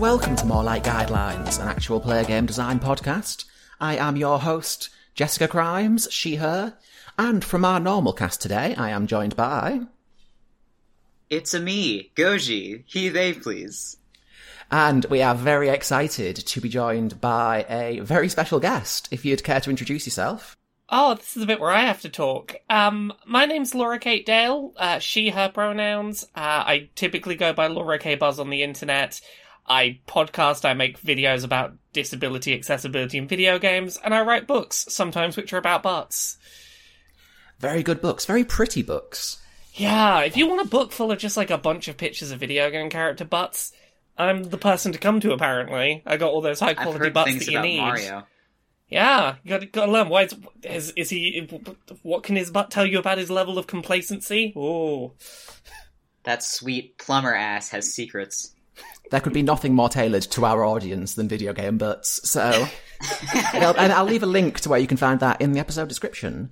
welcome to More Like Guidelines, an actual player game design podcast. I am your host, Jessica Crimes, she, her, and from our normal cast today, I am joined by. It's a me, Goji. He, they, please. And we are very excited to be joined by a very special guest. If you'd care to introduce yourself. Oh, this is the bit where I have to talk. Um, my name's Laura Kate Dale. Uh, she, her pronouns. Uh, I typically go by Laura K Buzz on the internet. I podcast, I make videos about disability accessibility in video games, and I write books, sometimes which are about butts. Very good books, very pretty books. Yeah, if you want a book full of just like a bunch of pictures of video game character butts, I'm the person to come to. Apparently, I got all those high quality butts that you about need. Mario. Yeah, you got got to learn. Why is, is is he? What can his butt tell you about his level of complacency? Oh, That sweet plumber ass has secrets. There could be nothing more tailored to our audience than video game butts. So, and, I'll, and I'll leave a link to where you can find that in the episode description.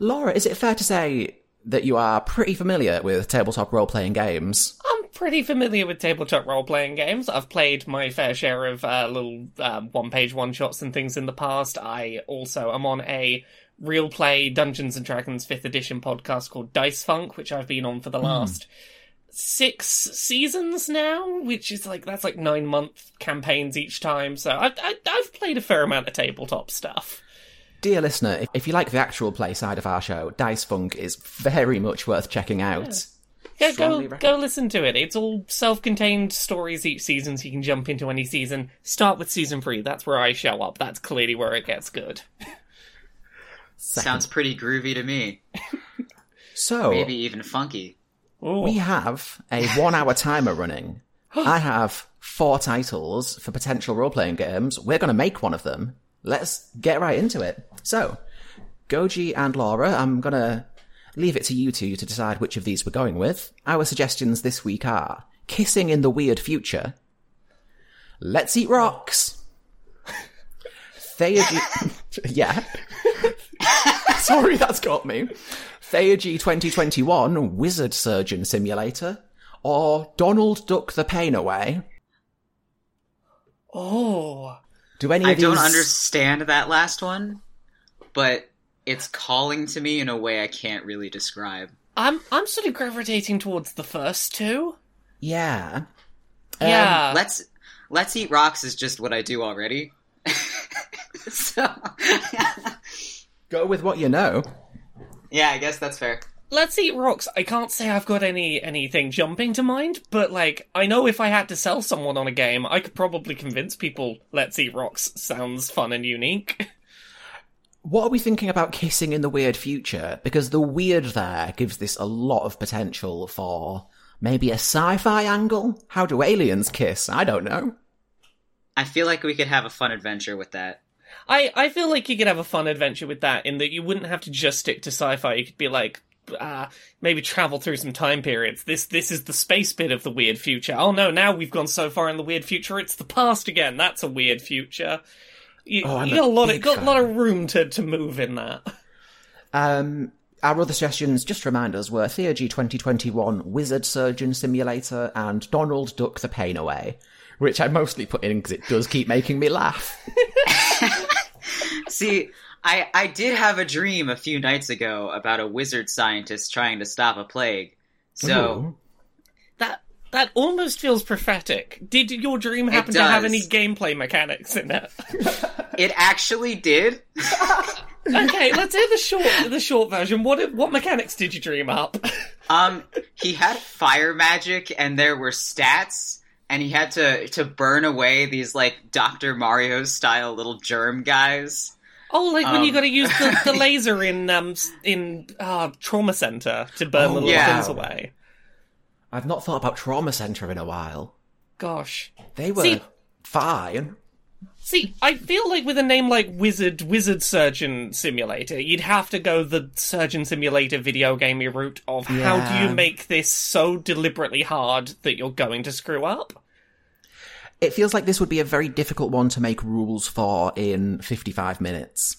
Laura, is it fair to say that you are pretty familiar with tabletop role playing games? I'm pretty familiar with tabletop role playing games. I've played my fair share of uh, little um, one page one shots and things in the past. I also am on a real play Dungeons and Dragons 5th edition podcast called Dice Funk, which I've been on for the last six seasons now, which is like, that's like nine month campaigns each time. So I, I, I've played a fair amount of tabletop stuff. Dear listener, if, if you like the actual play side of our show, Dice Funk is very much worth checking out. Yeah, Strongly go recommend- go listen to it. It's all self-contained stories each season, so you can jump into any season. Start with season three. That's where I show up. That's clearly where it gets good. Sounds pretty groovy to me. So, Maybe even funky. Ooh. we have a one hour timer running. I have four titles for potential role playing games. We're going to make one of them. Let's get right into it. So, Goji and Laura, I'm going to leave it to you two to decide which of these we're going with. Our suggestions this week are Kissing in the Weird Future, Let's Eat Rocks, Theurgy. yeah. Sorry, that's got me. Theurgy 2021 Wizard Surgeon Simulator, or Donald Duck the Pain Away. oh, Do any I of these... don't understand that last one, but it's calling to me in a way I can't really describe. I'm I'm sort of gravitating towards the first two. Yeah. yeah, um, Let's let's eat rocks is just what I do already. so Go with what you know. Yeah, I guess that's fair. Let's eat rocks. I can't say I've got any anything jumping to mind, but like I know if I had to sell someone on a game, I could probably convince people Let's Eat Rocks sounds fun and unique. What are we thinking about kissing in the weird future? Because the weird there gives this a lot of potential for maybe a sci-fi angle. How do aliens kiss? I don't know. I feel like we could have a fun adventure with that. I, I feel like you could have a fun adventure with that in that you wouldn't have to just stick to sci-fi. You could be like, uh, maybe travel through some time periods. This this is the space bit of the weird future. Oh no, now we've gone so far in the weird future, it's the past again. That's a weird future. You, Oh, you got a lot of big got a lot of room to, to move in that. Um, our other suggestions, just to remind us, were Theurgy 2021 Wizard Surgeon Simulator and Donald Duck the Pain Away, which I mostly put in because it does keep making me laugh. See, I I did have a dream a few nights ago about a wizard scientist trying to stop a plague. So Ooh. That that almost feels prophetic. Did your dream happen to have any gameplay mechanics in it? it actually did. okay, let's hear the short the short version. What what mechanics did you dream up? Um, he had fire magic, and there were stats, and he had to to burn away these like Doctor Mario style little germ guys. Oh, like when you Um, got to use the, the laser in um in uh, trauma center to burn Oh, little yeah. things away. I've not thought about Trauma Center in a while. Gosh, They were See- fine. see, I feel like with a name like Wizard Wizard Surgeon Simulator, you'd have to go the Surgeon Simulator video gamey route of how do you make this so deliberately hard that you're going to screw up. It feels like this would be a very difficult one to make rules for in 55 minutes.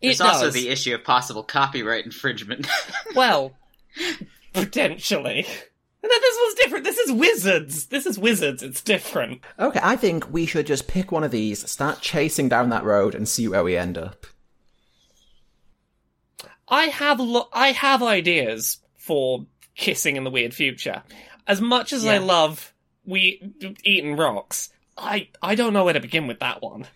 There's it also the issue of possible copyright infringement. Well, potentially. And then this one's different. This is wizards. This is wizards. It's different. Okay, I think we should just pick one of these, start chasing down that road, and see where we end up. I have lo- I have ideas for kissing in the weird future. As much as I love we eating rocks, I I don't know where to begin with that one.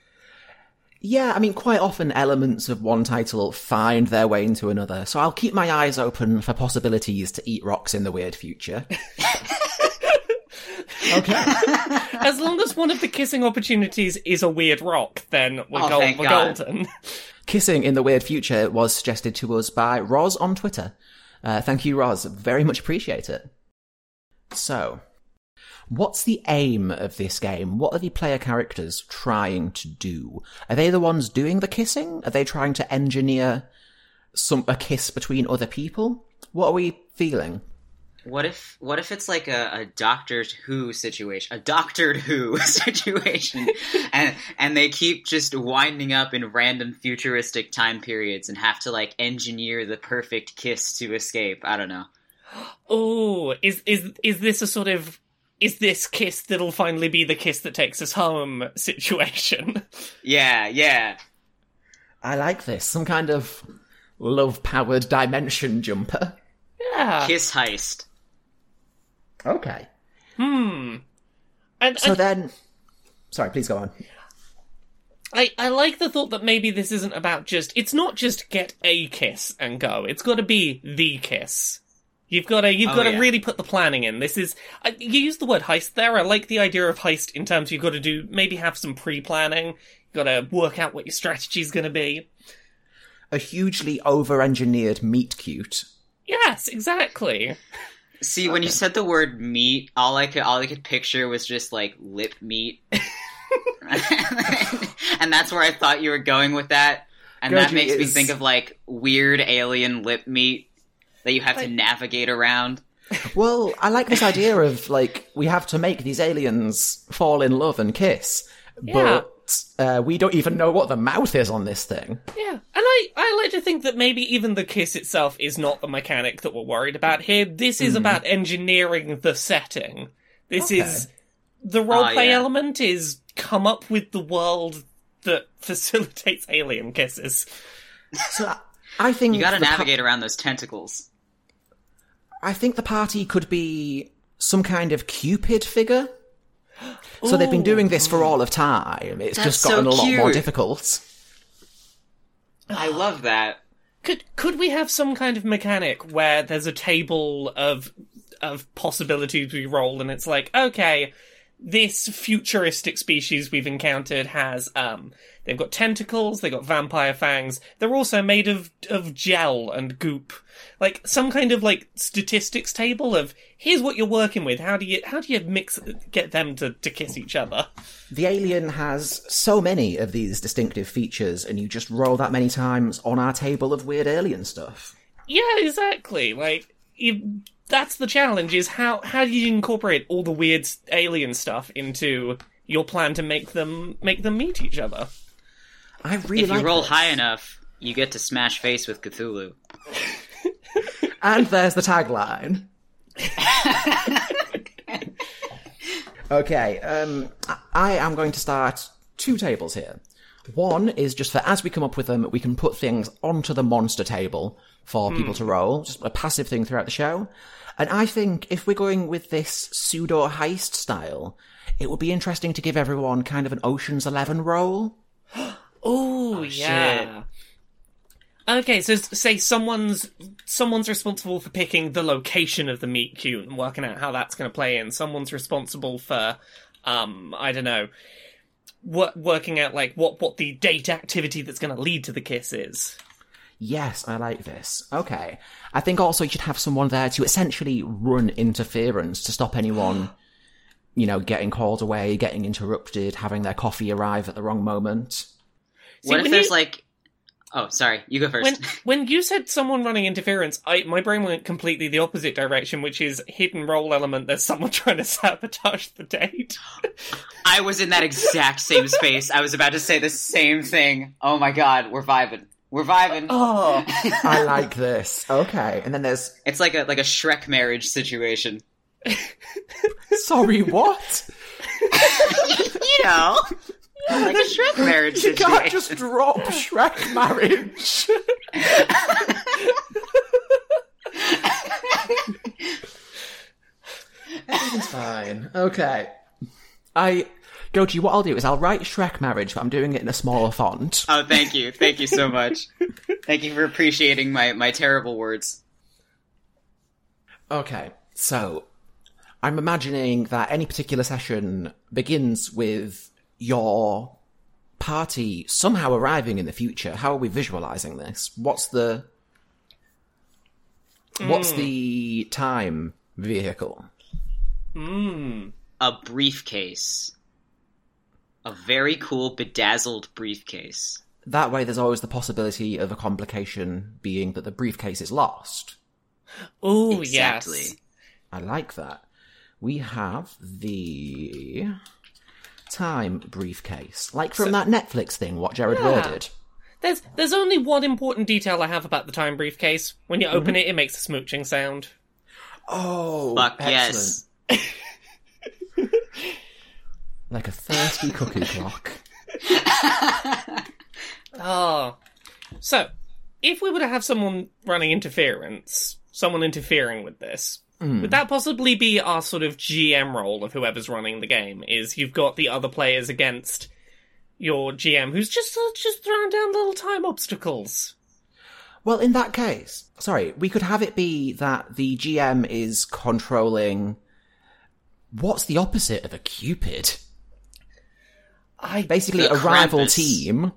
Yeah, I mean, quite often elements of one title find their way into another, so I'll keep my eyes open for possibilities to eat rocks in the weird future. okay. As long as one of the kissing opportunities is a weird rock, then we're, Oh, gol- thank we're God. golden. Kissing in the weird future was suggested to us by Roz on Twitter. Uh, thank you, Roz. Very much appreciate it. So, what's the aim of this game? What are the player characters trying to do? Are they the ones doing the kissing? Are they trying to engineer some a kiss between other people? What are we feeling? What if what if it's like a, a Doctor Who situation, a Doctored Who situation, and and they keep just winding up in random futuristic time periods and have to like engineer the perfect kiss to escape. I don't know. Oh, is is is this a sort of is this kiss that'll finally be the kiss that takes us home situation? Yeah, yeah. I like this. Some kind of love powered dimension jumper. Yeah. Kiss heist. Okay. Hmm. And, So and then, sorry, please go on. I, I like the thought that maybe this isn't about just it's not just get a kiss and go. It's got to be the kiss. You've got to you've Oh, got to yeah. really put the planning in. This is I, you use the word heist there. I like the idea of heist in terms you've got to do maybe have some pre-planning. You've got to work out what your strategy's going to be. A hugely over engineered meet cute. Yes, exactly. See, when you said the word meat, all I could all I could picture was just like lip meat, and that's where I thought you were going with that. And that Goji makes me think of like weird alien lip meat that you have to navigate around. Well, I like this idea of like we have to make these aliens fall in love and kiss, Yeah. but uh, we don't even know what the mouth is on this thing. Yeah, and I, I like to think that maybe even the kiss itself is not the mechanic that we're worried about here. This is about engineering the setting. This Okay. is the roleplay yeah. element is come up with the world that facilitates alien kisses. So I- I think You got to the pa- navigate around those tentacles. I think the party could be some kind of Cupid figure. So they've been doing this for all of time. It's That's just gotten so a lot more difficult. I love that. Could could we have some kind of mechanic where there's a table of of possibilities we roll, and it's like, okay, this futuristic species we've encountered has um they've got tentacles, they've got vampire fangs, they're also made of of gel and goop. Like some kind of like statistics table of here's what you're working with. How do you how do you mix get them to, to kiss each other? The alien has so many of these distinctive features, and you just roll that many times on our table of weird alien stuff. Yeah, exactly. Like you, that's the challenge: is how how do you incorporate all the weird alien stuff into your plan to make them make them meet each other? I really If you like roll this. high enough, you get to smash face with Cthulhu. And there's the tagline. okay, um, I- am going to start two tables here. One is just for as we come up with them, we can put things onto the monster table for people to roll, just a passive thing throughout the show. And I think if we're going with this pseudo heist style, it would be interesting to give everyone kind of an Ocean's Eleven role. Oh, yeah. Okay, so say someone's someone's responsible for picking the location of the meet cute and working out how that's going to play in. Someone's responsible for, um, I don't know, wo- working out like what what the date activity that's going to lead to the kiss is. Yes, I like this. Okay. I think also you should have someone there to essentially run interference to stop anyone, you know, getting called away, getting interrupted, having their coffee arrive at the wrong moment. See, what if when there's you- like? Oh, sorry. You go first. when when you said someone running interference, I my brain went completely the opposite direction, which is hidden role element. There's someone trying to sabotage the date. I was in that exact same space. I was about to say the same thing. Oh my god, we're vibing. We're vibing. Oh, I like this. Okay. And then there's, It's like a like a Shrek marriage situation. Sorry, what? you know, like a Shrek marriage You situation. can't just drop Shrek marriage. Everything's fine. Okay. I Goji, what I'll do is I'll write Shrek marriage, but I'm doing it in a smaller font. Oh, thank you, thank you so much. thank you for appreciating my my terrible words. Okay, so I'm imagining that any particular session begins with your party somehow arriving in the future. How are we visualizing this? What's the What's the time vehicle? Hmm. A briefcase, a very cool bedazzled briefcase. That way there's always the possibility of a complication being that the briefcase is lost. Oh, Exactly. yes. I like that. We have the time briefcase. Like from that Netflix thing, what Jared Yeah. worded. There's there's only one important detail I have about the time briefcase. When you Mm-hmm. open it, it makes a smooching sound. Oh, Fuck excellent. yes. Like a thirsty cuckoo clock. Oh. So, if we were to have someone running interference, someone interfering with this, would that possibly be our sort of GM role of whoever's running the game? Is you've got the other players against your GM who's just uh, just throwing down little time obstacles. Well, in that case, sorry, we could have it be that the GM is controlling. What's the opposite of a cupid? I Basically, The a rival team.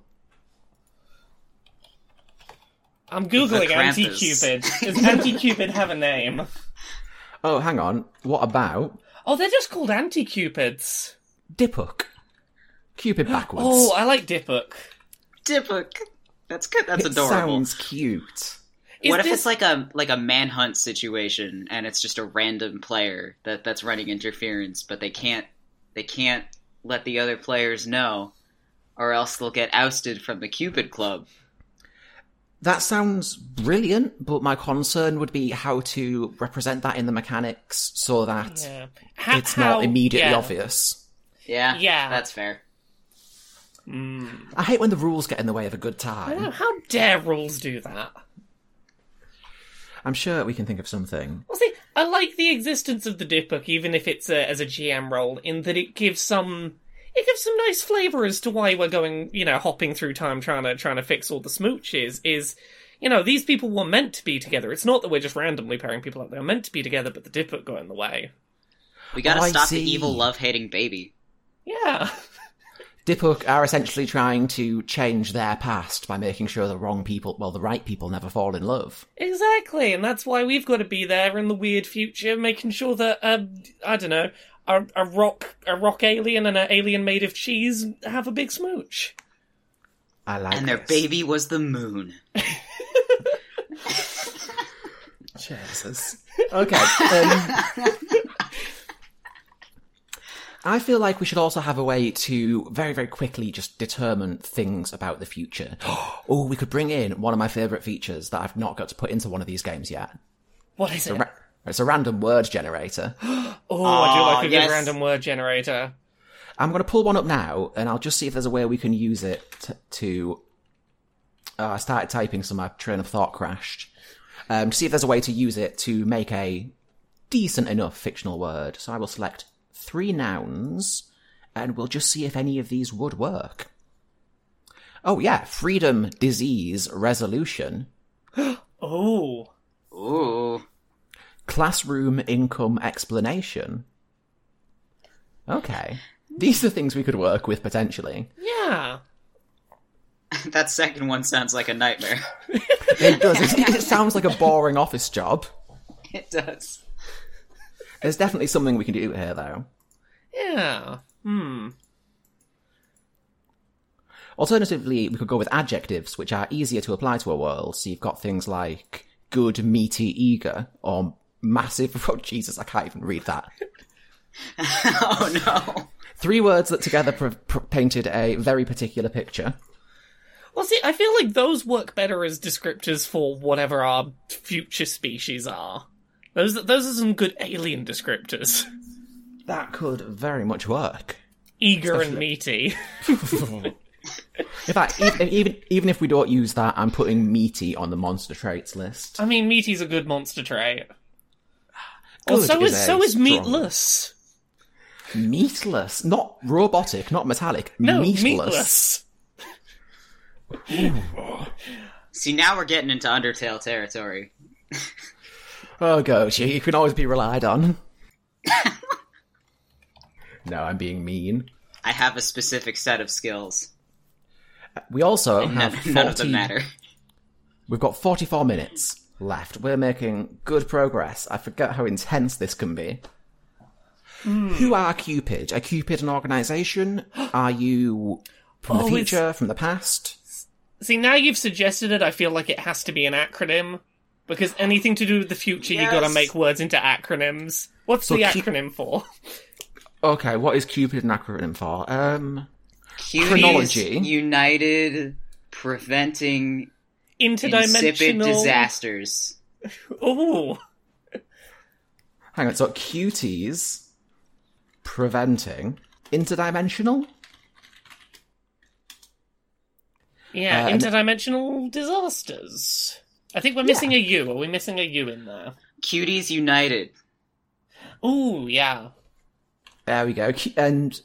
I'm googling anti-cupid. Does anti-cupid have a name? Oh, hang on. What about Oh, they're just called anti-cupids. Diphook? Cupid backwards. Oh, I like Diphook. Diphook. That's good. That's adorable. it adorable. sounds cute. Is what if this- it's like a like a manhunt situation and it's just a random player that that's running interference, but they can't they can't let the other players know, or else they'll get ousted from the Cupid Club. That sounds brilliant, but my concern would be how to represent that in the mechanics so that Yeah. Ha- it's how- not immediately yeah. obvious. Yeah, Yeah. that's fair. I hate when the rules get in the way of a good time. How dare rules do that? I'm sure we can think of something. Well, see, I like the existence of the dip book, even if it's a, as a GM role, in that it gives some it gives some nice flavour as to why we're going, you know, hopping through time trying to trying to fix all the smooches. Is you know these people were meant to be together. It's not that we're just randomly pairing people up. They're meant to be together, but the dip book got in the way. We gotta Oh, stop see. the evil love hating baby. Yeah, Diphook are essentially trying to change their past by making sure the wrong people, well, the right people never fall in love. exactly, and that's why we've got to be there in the weird future, making sure that um, I don't know. A, a rock, a rock alien, and an alien made of cheese have a big smooch. I like And their this. baby was the moon. Jesus. Okay. Um, I feel like we should also have a way to very, very quickly just determine things about the future. oh, we could bring in one of my favourite features that I've not got to put into one of these games yet. What is it? Ra- It's a random word generator. Oh, I do like a yes. good random word generator. I'm going to pull one up now, and I'll just see if there's a way we can use it to. to uh, I started typing, so my train of thought crashed. Um, to see if there's a way to use it to make a decent enough fictional word. So I will select three nouns, and we'll just see if any of these would work. Oh yeah, freedom, disease, resolution, Oh, Ooh. Classroom income explanation. Okay. These are things we could work with potentially. yeah. that second one sounds like a nightmare. It does. It, it sounds like a boring office job. it does. There's definitely something we can do here, though. Yeah. Hmm. Alternatively, we could go with adjectives, which are easier to apply to a world. So you've got things like good, meaty, eager, or massive. Oh, Jesus, I can't even read that. oh no. Three words that together pr- pr- painted a very particular picture. Well, see, I feel like those work better as descriptors for whatever our future species are. Those those are some good alien descriptors. That could very much work. Eager and meaty. In fact, even, even even if we don't use that, I'm putting meaty on the monster traits list. I mean, meaty's a good monster trait. Good Well, so is, a so is strong- meatless. Meatless, not robotic, not metallic. No, meatless. meatless. See, now we're getting into Undertale territory. Oh, Goji, you can always be relied on. no, I'm being mean. I have a specific set of skills. We also and have None, none of 40 them matter. We've got 44 minutes left. We're making good progress. I forget how intense this can be. Who are Cupid? Are Cupid an organization? Are you from the Oh, it's- future, from the past? See, now you've suggested it, I feel like it has to be an acronym. Because anything to do with the future, you've gotta make words into acronyms. What's So the Cu- acronym for? Okay, what is Cupid an acronym for? Um, Cuties Chronology. United Preventing Insipid Interdimensional. Disasters. Ooh. hang on, so cuties preventing interdimensional? Yeah, Uh, and- interdimensional disasters. I think we're missing a U. Are we missing a U in there? Cuties United. Ooh, yeah. There we go. And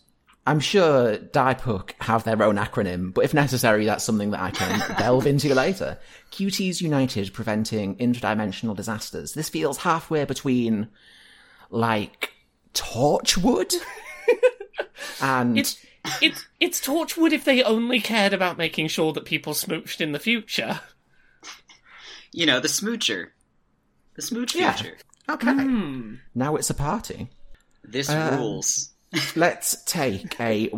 I'm sure Diepook have their own acronym, but if necessary, that's something that I can delve into later. QTs United preventing interdimensional disasters. This feels halfway between, like, Torchwood and It's it's it's Torchwood if they only cared about making sure that people smooched in the future. You know, the smoocher. The smooch Yeah. future. okay. Hmm. Now it's a party. This Um, rules. Let's take a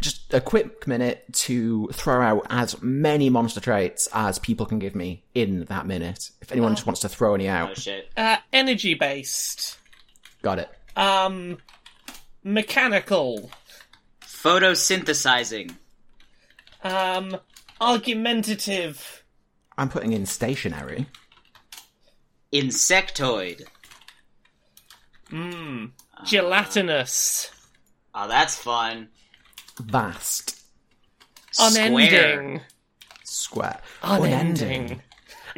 just a quick minute to throw out as many monster traits as people can give me in that minute. If anyone just wants to throw any Oh out, shit. Uh, energy based. got it. Um, mechanical. Photosynthesizing. Um, argumentative. I'm putting in stationary. Insectoid. Hmm. Gelatinous. Oh, that's fun. Vast. Square. Unending. Square. Unending.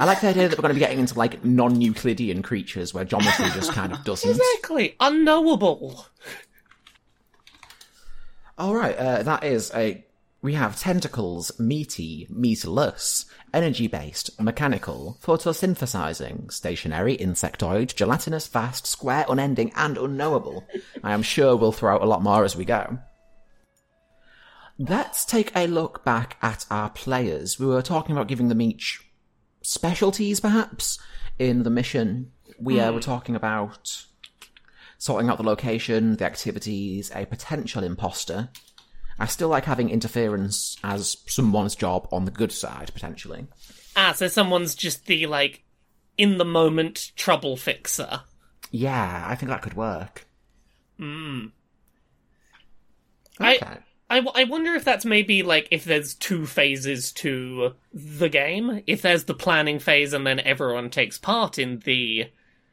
I like the idea that we're going to be getting into like non-Euclidean creatures where geometry just kind of doesn't. Exactly. Unknowable. All right, uh, that is a. We have tentacles, meaty, meatless, energy-based, mechanical, photosynthesizing, stationary, insectoid, gelatinous, vast, square, unending, and unknowable. I am sure we'll throw out a lot more as we go. Let's take a look back at our players. We were talking about giving them each specialties, perhaps, in the mission. We uh, were talking about sorting out the location, the activities, a potential imposter. I still like having interference as someone's job on the good side, potentially. Ah, so someone's just the, like, in the moment trouble fixer. Yeah, I think that could work. Hmm. Okay. I, I, I wonder if that's maybe like if there's two phases to the game. If there's the planning phase and then everyone takes part in the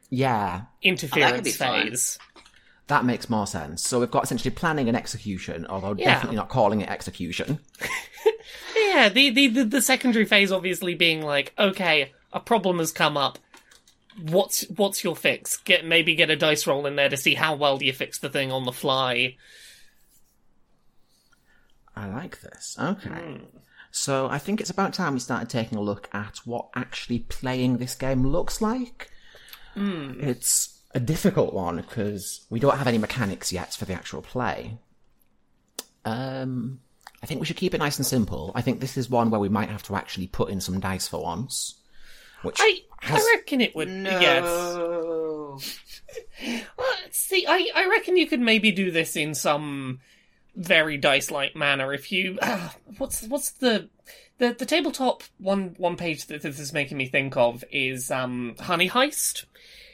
yeah, interference phase. fun. That makes more sense. So we've got essentially planning and execution, although Yeah. definitely not calling it execution. Yeah, the, the, the, the secondary phase obviously being like, okay, a problem has come up. What's what's your fix? Get maybe get a dice roll in there to see how well do you fix the thing on the fly. I like this. Okay. Hmm. So I think it's about time we started taking a look at what actually playing this game looks like. Hmm. It's a difficult one because we don't have any mechanics yet for the actual play. Um, I think we should keep it nice and simple. I think this is one where we might have to actually put in some dice for once. Which I has, I reckon it would. No. Yes. Well, see, I, I reckon you could maybe do this in some very dice-like manner. If you, uh, what's what's the the the tabletop one one page that this is making me think of is um Honey Heist.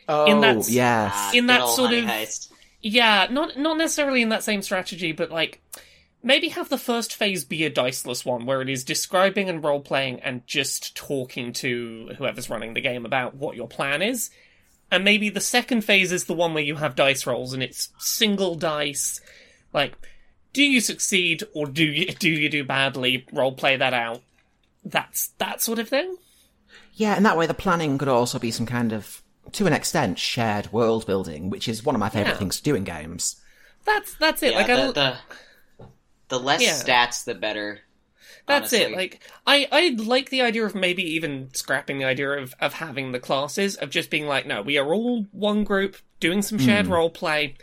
Oh, in that- yes. In that old sort of- heist. Yeah, not not necessarily in that same strategy, but like maybe have the first phase be a diceless one where it is describing and role playing and just talking to whoever's running the game about what your plan is. and maybe the second phase is the one where you have dice rolls and it's single dice. Like, do you succeed or do you do you do badly? Role play that out. That's that sort of thing. Yeah, and that way the planning could also be some kind of, to an extent, shared world building, which is one of my favourite Yeah. things to do in games. That's that's it. Yeah, like the, I, the the less Yeah. stats, the better. That's honestly. it. Like I, I like the idea of maybe even scrapping the idea of, of having the classes of just being like, no, we are all one group doing some shared hmm. role play,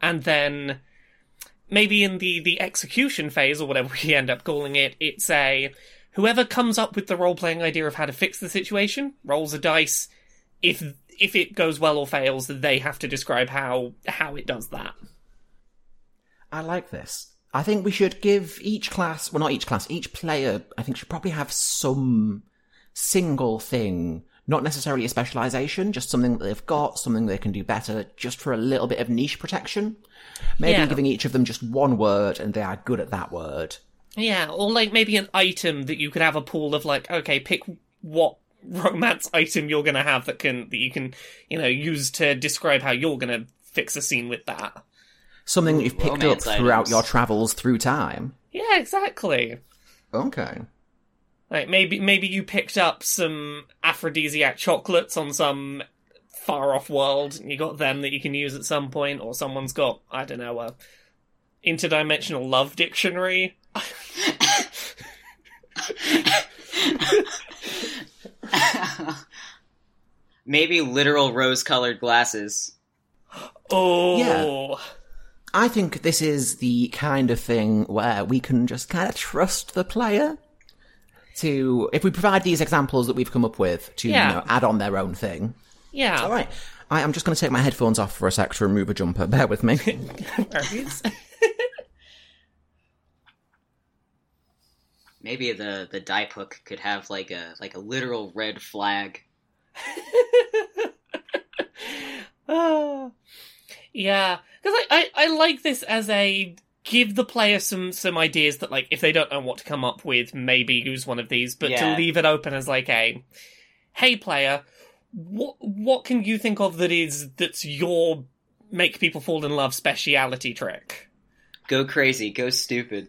and then maybe in the the execution phase or whatever we end up calling it, it's a whoever comes up with the role playing idea of how to fix the situation rolls a dice. If if it goes well or fails, they have to describe how how it does that. I like this. I think we should give each class, well, not each class, each player, I think should probably have some single thing, not necessarily a specialization, just something that they've got, something they can do better, just for a little bit of niche protection. Maybe Yeah. giving each of them just one word and they are good at that word. Yeah, or like maybe an item that you could have a pool of like, okay, pick what romance item you're gonna have that can that you can, you know, use to describe how you're gonna fix a scene with that. Something that you've picked up throughout items. your travels through time. Yeah, exactly. Okay. Like maybe maybe you picked up some aphrodisiac chocolates on some far off world and you got them that you can use at some point, or someone's got, I don't know, a interdimensional love dictionary. Maybe literal rose-colored glasses. Oh Yeah. I think this is the kind of thing where we can just kind of trust the player to, if we provide these examples that we've come up with, to Yeah. you know, add on their own thing. yeah. All right. I, I'm just going to take my headphones off for a sec to remove a jumper. Bear with me. Right. Maybe the the die hook could have like a like a literal red flag. Ah. yeah, because I, I I like this as a give the player some some ideas that like if they don't know what to come up with, maybe use one of these, but Yeah. to leave it open as like a hey player, what what can you think of that is that's your make people fall in love speciality trick? Go crazy, go stupid.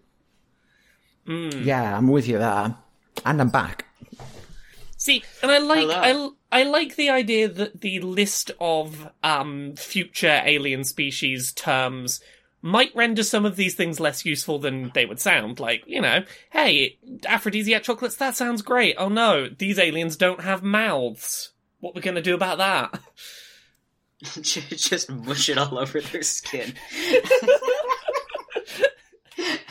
Mm. yeah, I'm with you there. And I'm back. See, and I like Hello. I, I like the idea that the list of um future alien species terms might render some of these things less useful than they would sound. Like, you know, hey, aphrodisiac chocolates, that sounds great. Oh no, these aliens don't have mouths. What we gonna do about that? Just mush it all over their skin.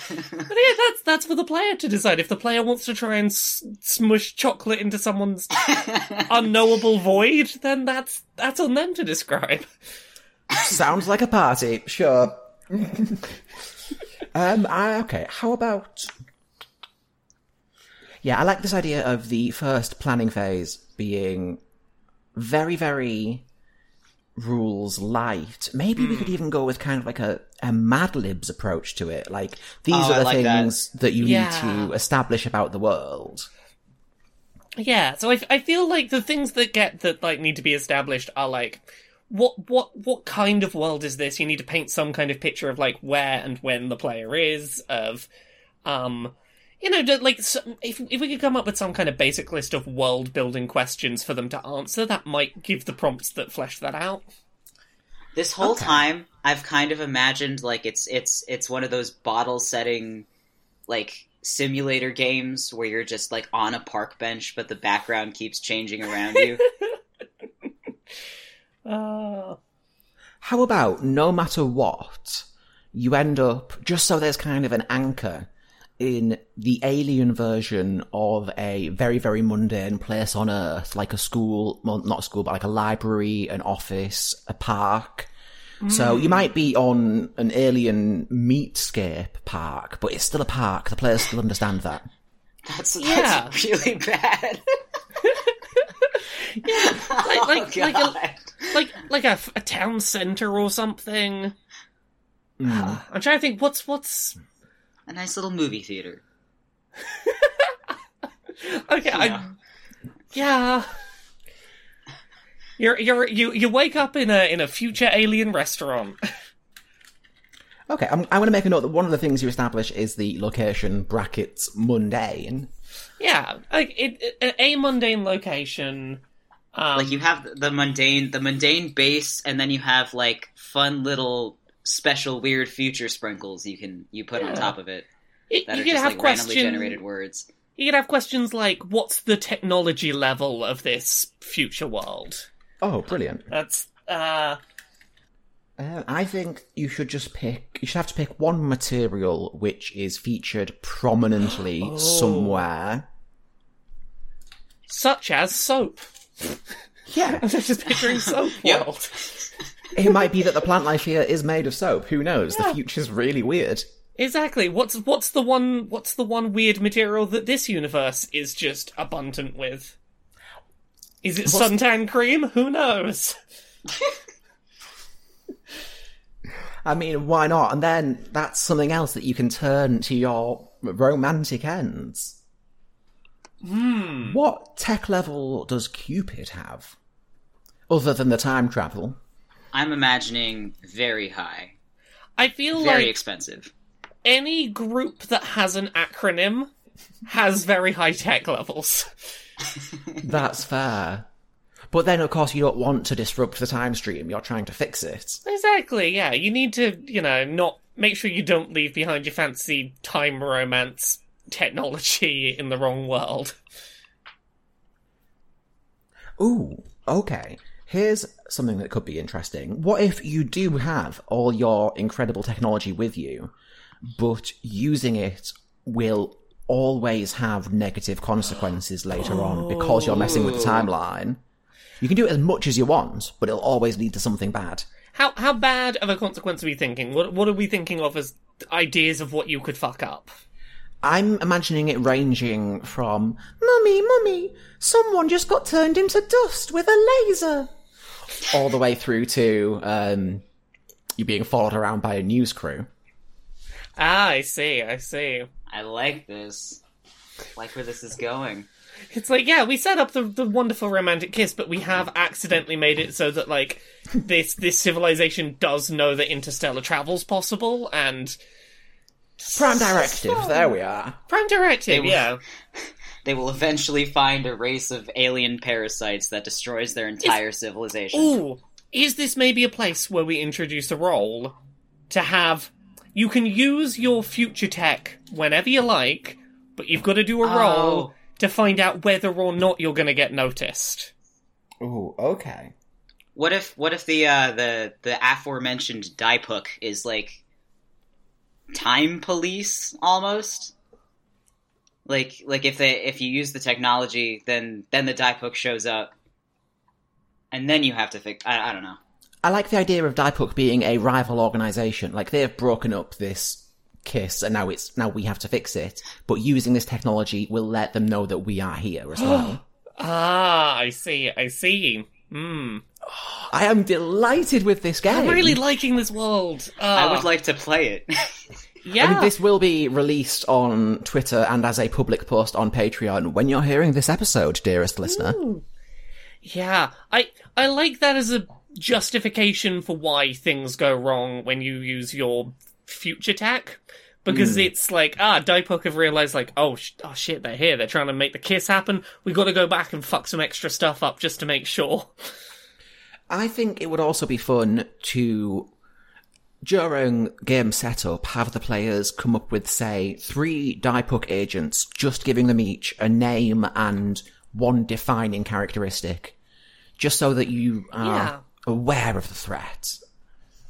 But yeah, that's that's for the player to decide. If the player wants to try and s- smush chocolate into someone's unknowable void, then that's that's on them to describe. Sounds like a party. Sure. um, I, okay, how about. Yeah, I like this idea of the first planning phase being very, very rules light. Maybe we could even go with kind of like a, a Mad Libs approach to it. Like, these Oh, are the like that. things that, you Yeah. need to establish about the world. Yeah, so I, I feel like the things that get that like need to be established are like what what what kind of world is this? You need to paint some kind of picture of like where and when the player is of um you know like if if we could come up with some kind of basic list of world building questions for them to answer that might give the prompts that flesh that out. This whole Okay. time, I've kind of imagined like it's it's it's one of those bottle setting, like simulator games where you're just like on a park bench, but the background keeps changing around you. Uh, How about no matter what, you end up just so there's kind of an anchor in the alien version of a very, very mundane place on Earth, like a school, well, not a school, but like a library, an office, a park. So mm. you might be on an alien meatscape park, but it's still a park. The players still understand that. That's Yeah. really bad. like oh, like oh, like a, God. like like a, a town center or something. Mm. I'm trying to think what's what's a nice little movie theater. okay. I Yeah. yeah. You're you're you you wake up in a in a future alien restaurant. Okay, I'm, I'm going to make a note that one of the things you establish is the location brackets mundane. yeah, like it, it a mundane location. Um, Like you have the mundane, the mundane base, and then you have like fun little special weird future sprinkles you can you put on top of it it- that you are could just have like randomly generated words. You could have questions like, "What's the technology level of this future world?" Oh, brilliant. That's uh, Uh, I think you should just pick. You should have to pick one material which is featured prominently Oh. somewhere. such as soap. Yeah, I'm just picturing soap Yep. world. it might be that the plant life here is made of soap. Who knows? Yeah. The future's really weird. Exactly. What's what's the one what's the one weird material that this universe is just abundant with? Is it What's- suntan cream? Who knows? I mean, why not? And then that's something else that you can turn to your romantic ends. Hmm. What tech level does Cupid have? Other than the time travel? I'm imagining very high, I feel very like expensive. any group that has an acronym has very high tech levels. That's fair. But then, of course, you don't want to disrupt the time stream. You're trying to fix it. Exactly, yeah. You need to, you know, not make sure you don't leave behind your fancy time romance technology in the wrong world. Ooh, okay. Here's something that could be interesting. What if you do have all your incredible technology with you, but using it will always have negative consequences later on because you're messing with the oh. timeline? You can do it as much as you want, but it'll always lead to something bad. How how bad of a consequence are we thinking? What what are we thinking of as ideas of what you could fuck up? I'm imagining it ranging from, Mummy, Mummy, someone just got turned into dust with a laser. All the way through to um, you being followed around by a news crew. Ah, I see, I see. I like this. Like where this is going. It's like, yeah, we set up the, the wonderful romantic kiss, but we have accidentally made it so that like this this civilization does know that interstellar travel's possible and Prime Directive, there we are. Prime Directive, They- yeah. They will eventually find a race of alien parasites that destroys their entire civilization. Ooh, is this maybe a place where we introduce a role to have you can use your future tech whenever you like, but you've got to do a Oh. roll to find out whether or not you're going to get noticed. Ooh, okay. What if what if the uh, the the aforementioned Daipook is like time police almost? Like like if they if you use the technology, then then the Daipook shows up, and then you have to fix. I, I don't know. I like the idea of Daipook being a rival organization. Like they've broken up this kiss and now it's now we have to fix it. But using this technology will let them know that we are here as well. Ah, I see, I see. Hmm. I am delighted with this game. I'm really liking this world. I Ah, would like to play it. yeah. I mean, this will be released on Twitter and as a public post on Patreon when you're hearing this episode, dearest listener. Yeah, I I like that as a justification for why things go wrong when you use your future tech. Because it's like, ah, Daipook have realized, like, oh, sh- oh shit, they're here. They're trying to make the kiss happen. We got to go back and fuck some extra stuff up just to make sure. I think it would also be fun to, during game setup, have the players come up with, say, three Daipook agents, just giving them each a name and one defining characteristic, just so that you are Yeah. aware of the threat.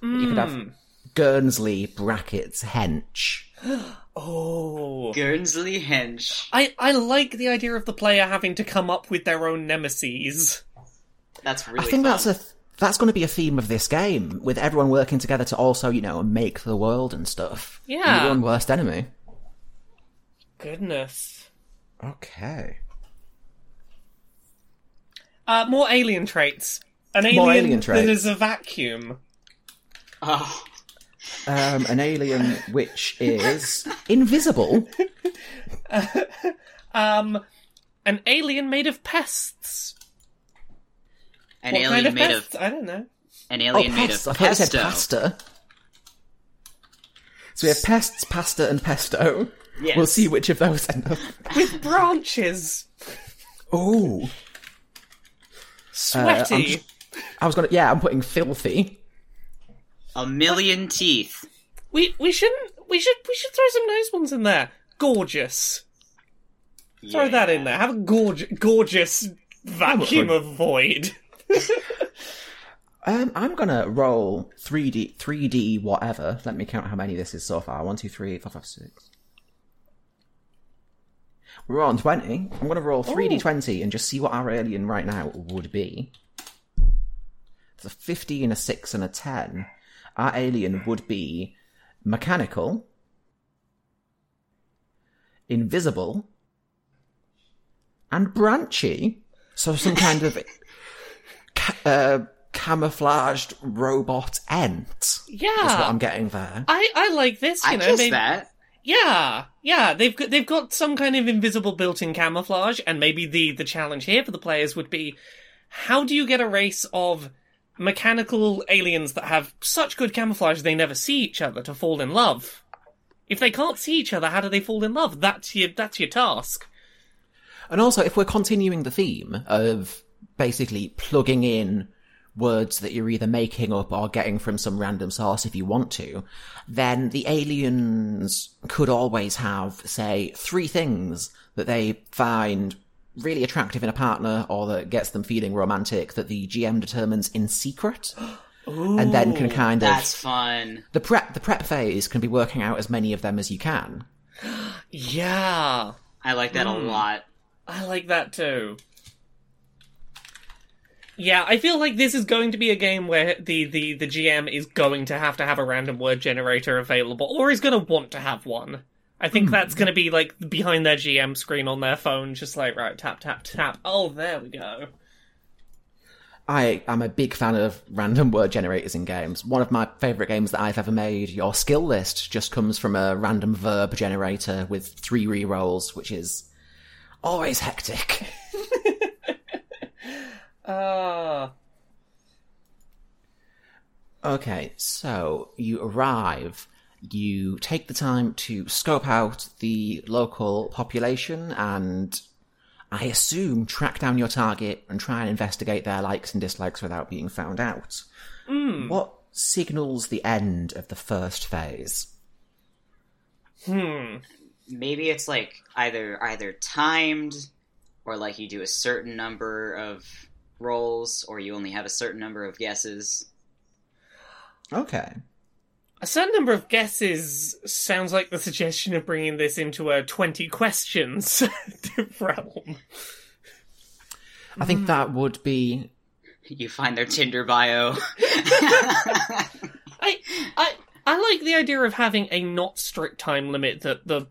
You could have mm. Guernsey brackets hench. Oh, Guernsey Hench. I I like the idea of the player having to come up with their own nemesis. That's really. I think fun. that's a that's going to be a theme of this game, with everyone working together to also, you know, make the world and stuff. Yeah. Your own worst enemy. Goodness. Okay. Uh, more alien traits. An More alien, alien traits. is a vacuum. Oh, Um, an alien which is invisible. Um, an alien made of pests. An what alien kind of made pests? of I don't know. an Oh, alien made pests. of I thought said pesto. pasta. So we have pests, pasta, and pesto. Yes. We'll see which of those end up. With branches. Oh, Sweaty. just- I was gonna. Yeah, I'm putting filthy. A million teeth. we we shouldn't we should we should throw some nice ones in there. Gorgeous. Throw that in there. Have a gorgeous gorgeous vacuum of void. Um, I'm gonna roll 3D, 3D whatever. Let me count how many this is so far. One, two, three, four, five, six. We're on 20. I'm gonna roll 3D20 and just see what our alien right now would be. It's a 15, a 6, and a 10. Our alien would be mechanical, invisible, and branchy. So some kind of ca- uh, camouflaged robot ent. Yeah. Is what I'm getting there. I, I like this, you I know. maybe- that. Yeah, yeah, they've got, they've got some kind of invisible built-in camouflage, and maybe the the challenge here for the players would be, how do you get a race of mechanical aliens that have such good camouflage they never see each other to fall in love? If they can't see each other, how do they fall in love? That's your that's your task. And also, if we're continuing the theme of basically plugging in words that you're either making up or getting from some random source if you want to, then the aliens could always have, say, three things that they find really attractive in a partner or that gets them feeling romantic that the GM determines in secret. and then can kind of That's fun. the prep the prep phase can be working out as many of them as you can. Yeah, I like that a mm. lot. I like that too. Yeah, I feel like this is going to be a game where the, the, the GM is going to have to have a random word generator available, or is going to want to have one. I think hmm. that's going to be like behind their GM screen on their phone, just like, right, tap, tap, tap. Oh, there we go. I am a big fan of random word generators in games. One of my favourite games that I've ever made, your skill list just comes from a random verb generator with three rerolls, which is always hectic. Ah. Okay, so you arrive, you take the time to scope out the local population and I assume track down your target and try and investigate their likes and dislikes without being found out. What signals the end of the first phase? Hmm. Maybe it's like either either timed, or like you do a certain number of rolls, or you only have a certain number of guesses. Okay. A certain number of guesses sounds like the suggestion of bringing this into a 20 questions realm. I think hmm. that would be You find their Tinder bio. I, I, I like the idea of having a not strict time limit that the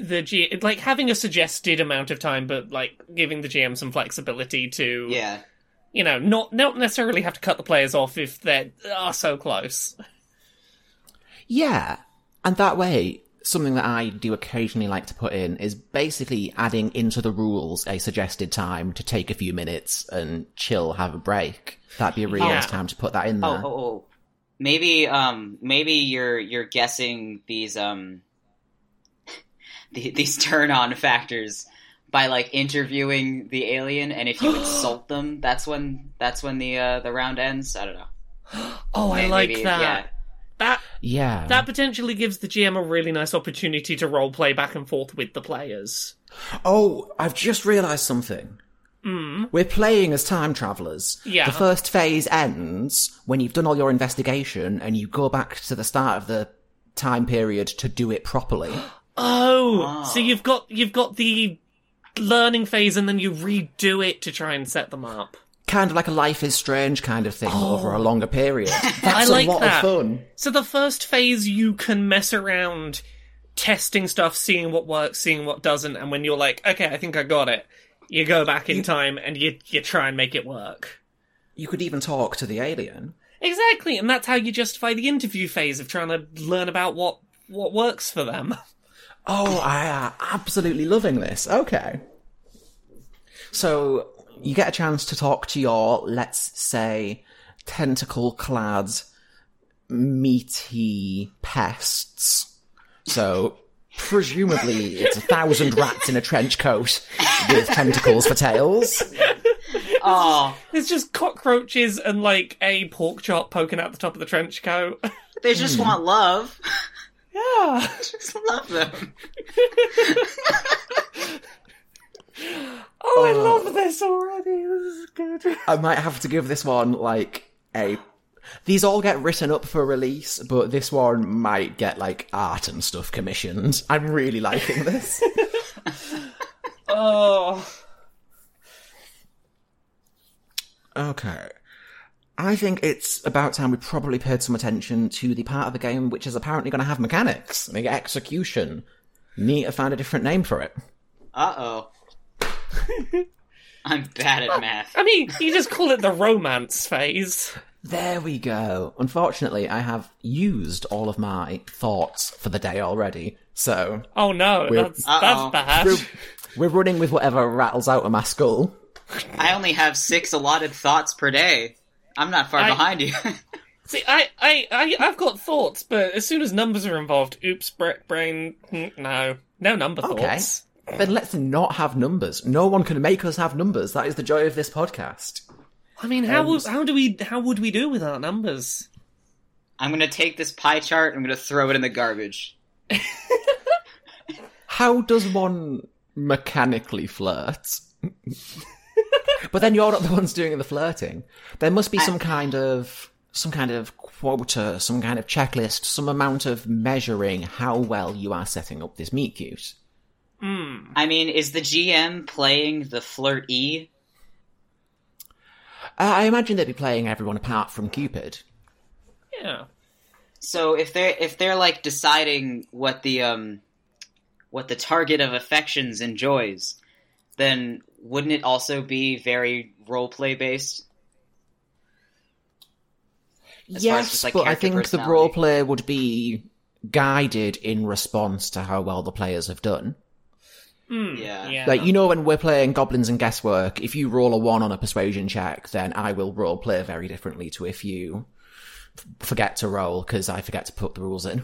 the G like having a suggested amount of time, but like giving the GM some flexibility to yeah. You know not not necessarily have to cut the players off if they're so close. Yeah. And that way, something that I do occasionally like to put in is basically adding into the rules a suggested time to take a few minutes and chill, have a break. That'd be a really Yeah. nice time to put that in Oh, there. oh, oh. Maybe um maybe you're you're guessing these um the, these turn on factors by like interviewing the alien and if you insult them that's when that's when the uh the round ends. I don't know. Oh, I May- like maybe, that. Yeah. That Yeah. that potentially gives the GM a really nice opportunity to role play back and forth with the players. Oh, I've just realised something. We're playing as time travelers. Yeah. The first phase ends when you've done all your investigation and you go back to the start of the time period to do it properly. Oh, Ah. so you've got you've got the learning phase and then you redo it to try and set them up. kind of like a life is strange kind of thing oh. over a longer period. That's I like a lot that. of fun. So the first phase you can mess around testing stuff, seeing what works, seeing what doesn't, and when you're like, okay, I think I got it, you go back in time and you you try and make it work. You could even talk to the alien. Exactly, and that's how you justify the interview phase of trying to learn about what what works for them. Oh, I am absolutely loving this. Okay. So you get a chance to talk to your, let's say, tentacle clad, meaty pests. So presumably it's a thousand rats in a trench coat with tentacles for tails. Ah. Oh, It's just cockroaches and like a pork chop poking out the top of the trench coat. they just want love. yeah. Just love them. Oh, I oh. love this already. This is good. I might have to give this one like a. These all get written up for release, but this one might get like art and stuff commissioned. I'm really liking this. Oh. okay. I think it's about time we probably paid some attention to the part of the game which is apparently going to have mechanics, the execution. Need to find a different name for it. Uh oh. I'm bad at math. I mean, you just call it the romance phase. There we go. Unfortunately, I have used all of my thoughts for the day already, so Oh no, that's that's bad. we're, we're running with whatever rattles out of my skull. I only have six allotted thoughts per day. I'm not far I- behind you. See, I, I, I, I've got thoughts, but as soon as numbers are involved, oops, bra- brain, mm, no, no number Okay. thoughts. Then let's not have numbers. No one can make us have numbers. That is the joy of this podcast. I mean, how would, how do we, how would we do without numbers? I'm gonna take this pie chart. I'm gonna throw it in the garbage. How does one mechanically flirt? but then you're not the ones doing the flirting. There must be some kind of some kind of quota, some kind of checklist, some amount of measuring how well you are setting up this meet cute. I mean, is the GM playing the flirt E? Uh, I imagine they'd be playing everyone apart from Cupid. Yeah. So if they're if they're like deciding what the um what the target of affections enjoys, then wouldn't it also be very role play based? As far as yes, just, like, but I think the role play would be guided in response to how well the players have done. Mm, Yeah. yeah. Like you know, when we're playing goblins and guesswork, if you roll a one on a persuasion check, then I will role play very differently to if you f- forget to roll because I forget to put the rules in.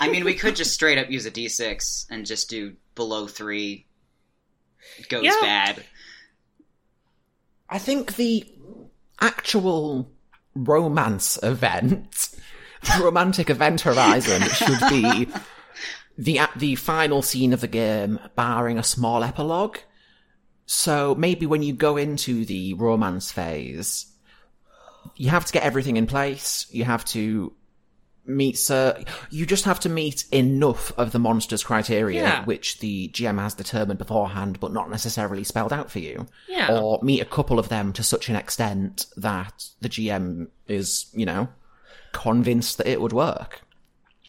I mean, we could just straight up use a D6 and just do below three goes Yeah. bad. I think the actual romance event, the romantic event horizon, should be the the final scene of the game, barring a small epilogue. So maybe when you go into the romance phase, you have to get everything in place. You have to meet sir you just have to meet enough of the monster's criteria Yeah. which the gm has determined beforehand but not necessarily spelled out for you Yeah. or meet a couple of them to such an extent that the gm is you know convinced that it would work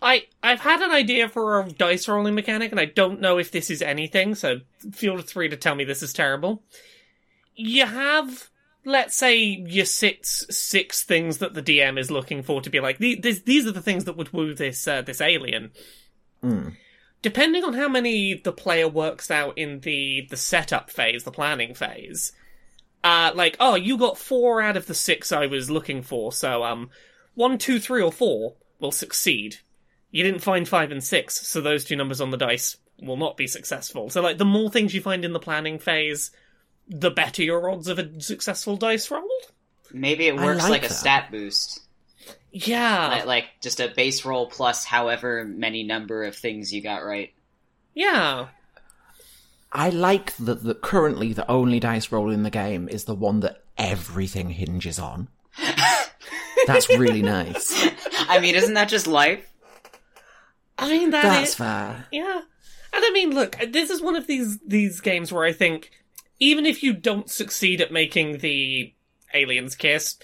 I I've had an idea for a dice rolling mechanic, and I don't know if this is anything. So feel free to tell me this is terrible. You have, let's say, your six six things that the DM is looking for to be like these. These, are the things that would woo this uh, this alien. Depending on how many the player works out in the the setup phase, the planning phase, uh, like oh, you got four out of the six I was looking for, so um, one, two, three, or four will succeed you didn't find five and six, so those two numbers on the dice will not be successful. So, like, the more things you find in the planning phase, the better your odds of a successful dice roll. Maybe it works like like, a stat boost. Yeah, Like, like just a base roll plus however many number of things you got right. yeah. i like that that currently the only dice roll in the game is the one that everything hinges on that's really nice I mean, isn't that just life? I mean, that that's is- fair Yeah. And I mean, look, this is one of these these games where I think even if you don't succeed at making the aliens kiss,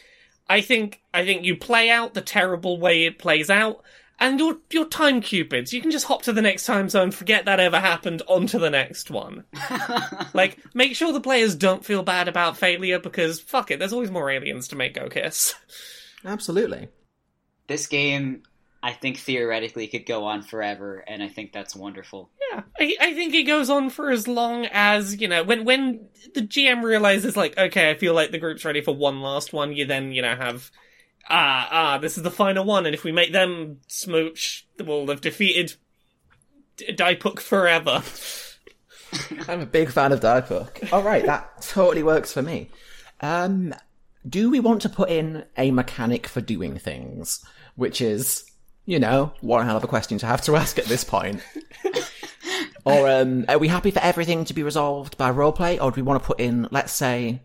I think I think you play out the terrible way it plays out and you're you're time cupids. You can just hop to the next time zone, forget that ever happened, onto the next one. like, make sure the players don't feel bad about failure because fuck it, there's always more aliens to make go kiss. absolutely This game, I think theoretically could go on forever, and I think that's wonderful. Yeah, I, I think it goes on for as long as you know when when the GM realizes like, okay, I feel like the group's ready for one last one. You then you know have ah ah this is the final one, and if we make them smooch, we'll have defeated D- Daipuk forever. I'm a big fan of Diabook. All right, that totally works for me. Um, do we want to put in a mechanic for doing things, which is, you know, one hell of a question to have to ask at this point? Or um, are we happy for everything to be resolved by roleplay, or do we want to put in, let's say,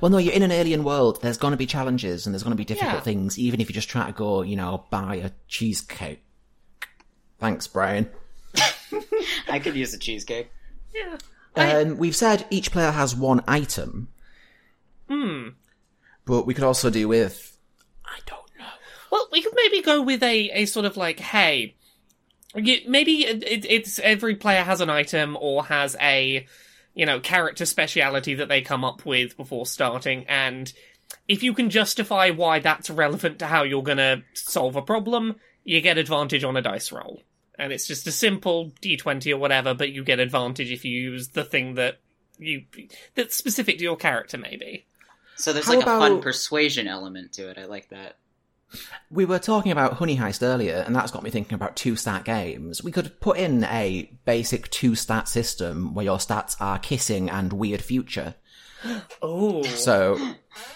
well, no, you're in an alien world. There's going to be challenges and there's going to be difficult Yeah. things, even if you just try to go, you know, buy a cheesecake. Thanks, Brian. I could use a cheesecake. yeah. I- Um, we've said each player has one item. Hmm. But we could also do with. I don't know. Well, we could maybe go with a, a sort of like, hey, you, maybe it, it, it's every player has an item or has a, you know, character speciality that they come up with before starting, and if you can justify why that's relevant to how you're gonna solve a problem, you get advantage on a dice roll. And it's just a simple d20 or whatever, but you get advantage if you use the thing that you that's specific to your character, maybe. So there's How like a fun persuasion element to it. I like that. We were talking about Honey Heist earlier, and that's got me thinking about two stat games. We could put in a basic two stat system where your stats are kissing and weird future. Oh, So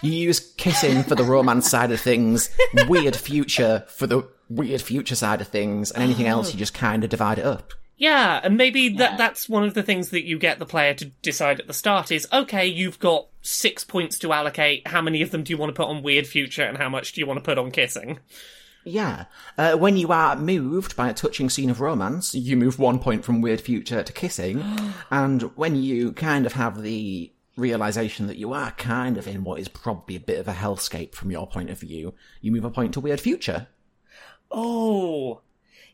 you use kissing for the romance side of things, weird future for the weird future side of things, and anything else you oh. just kind of divide it up. Yeah, and maybe Yeah. that that's one of the things that you get the player to decide at the start is okay, you've got six points to allocate. How many of them do you want to put on weird future, and how much do you want to put on kissing? Yeah. Uh, when you are moved by a touching scene of romance, you move one point from weird future to kissing. and when you kind of have the realization that you are kind of in what is probably a bit of a hellscape from your point of view, you move a point to weird future. Oh,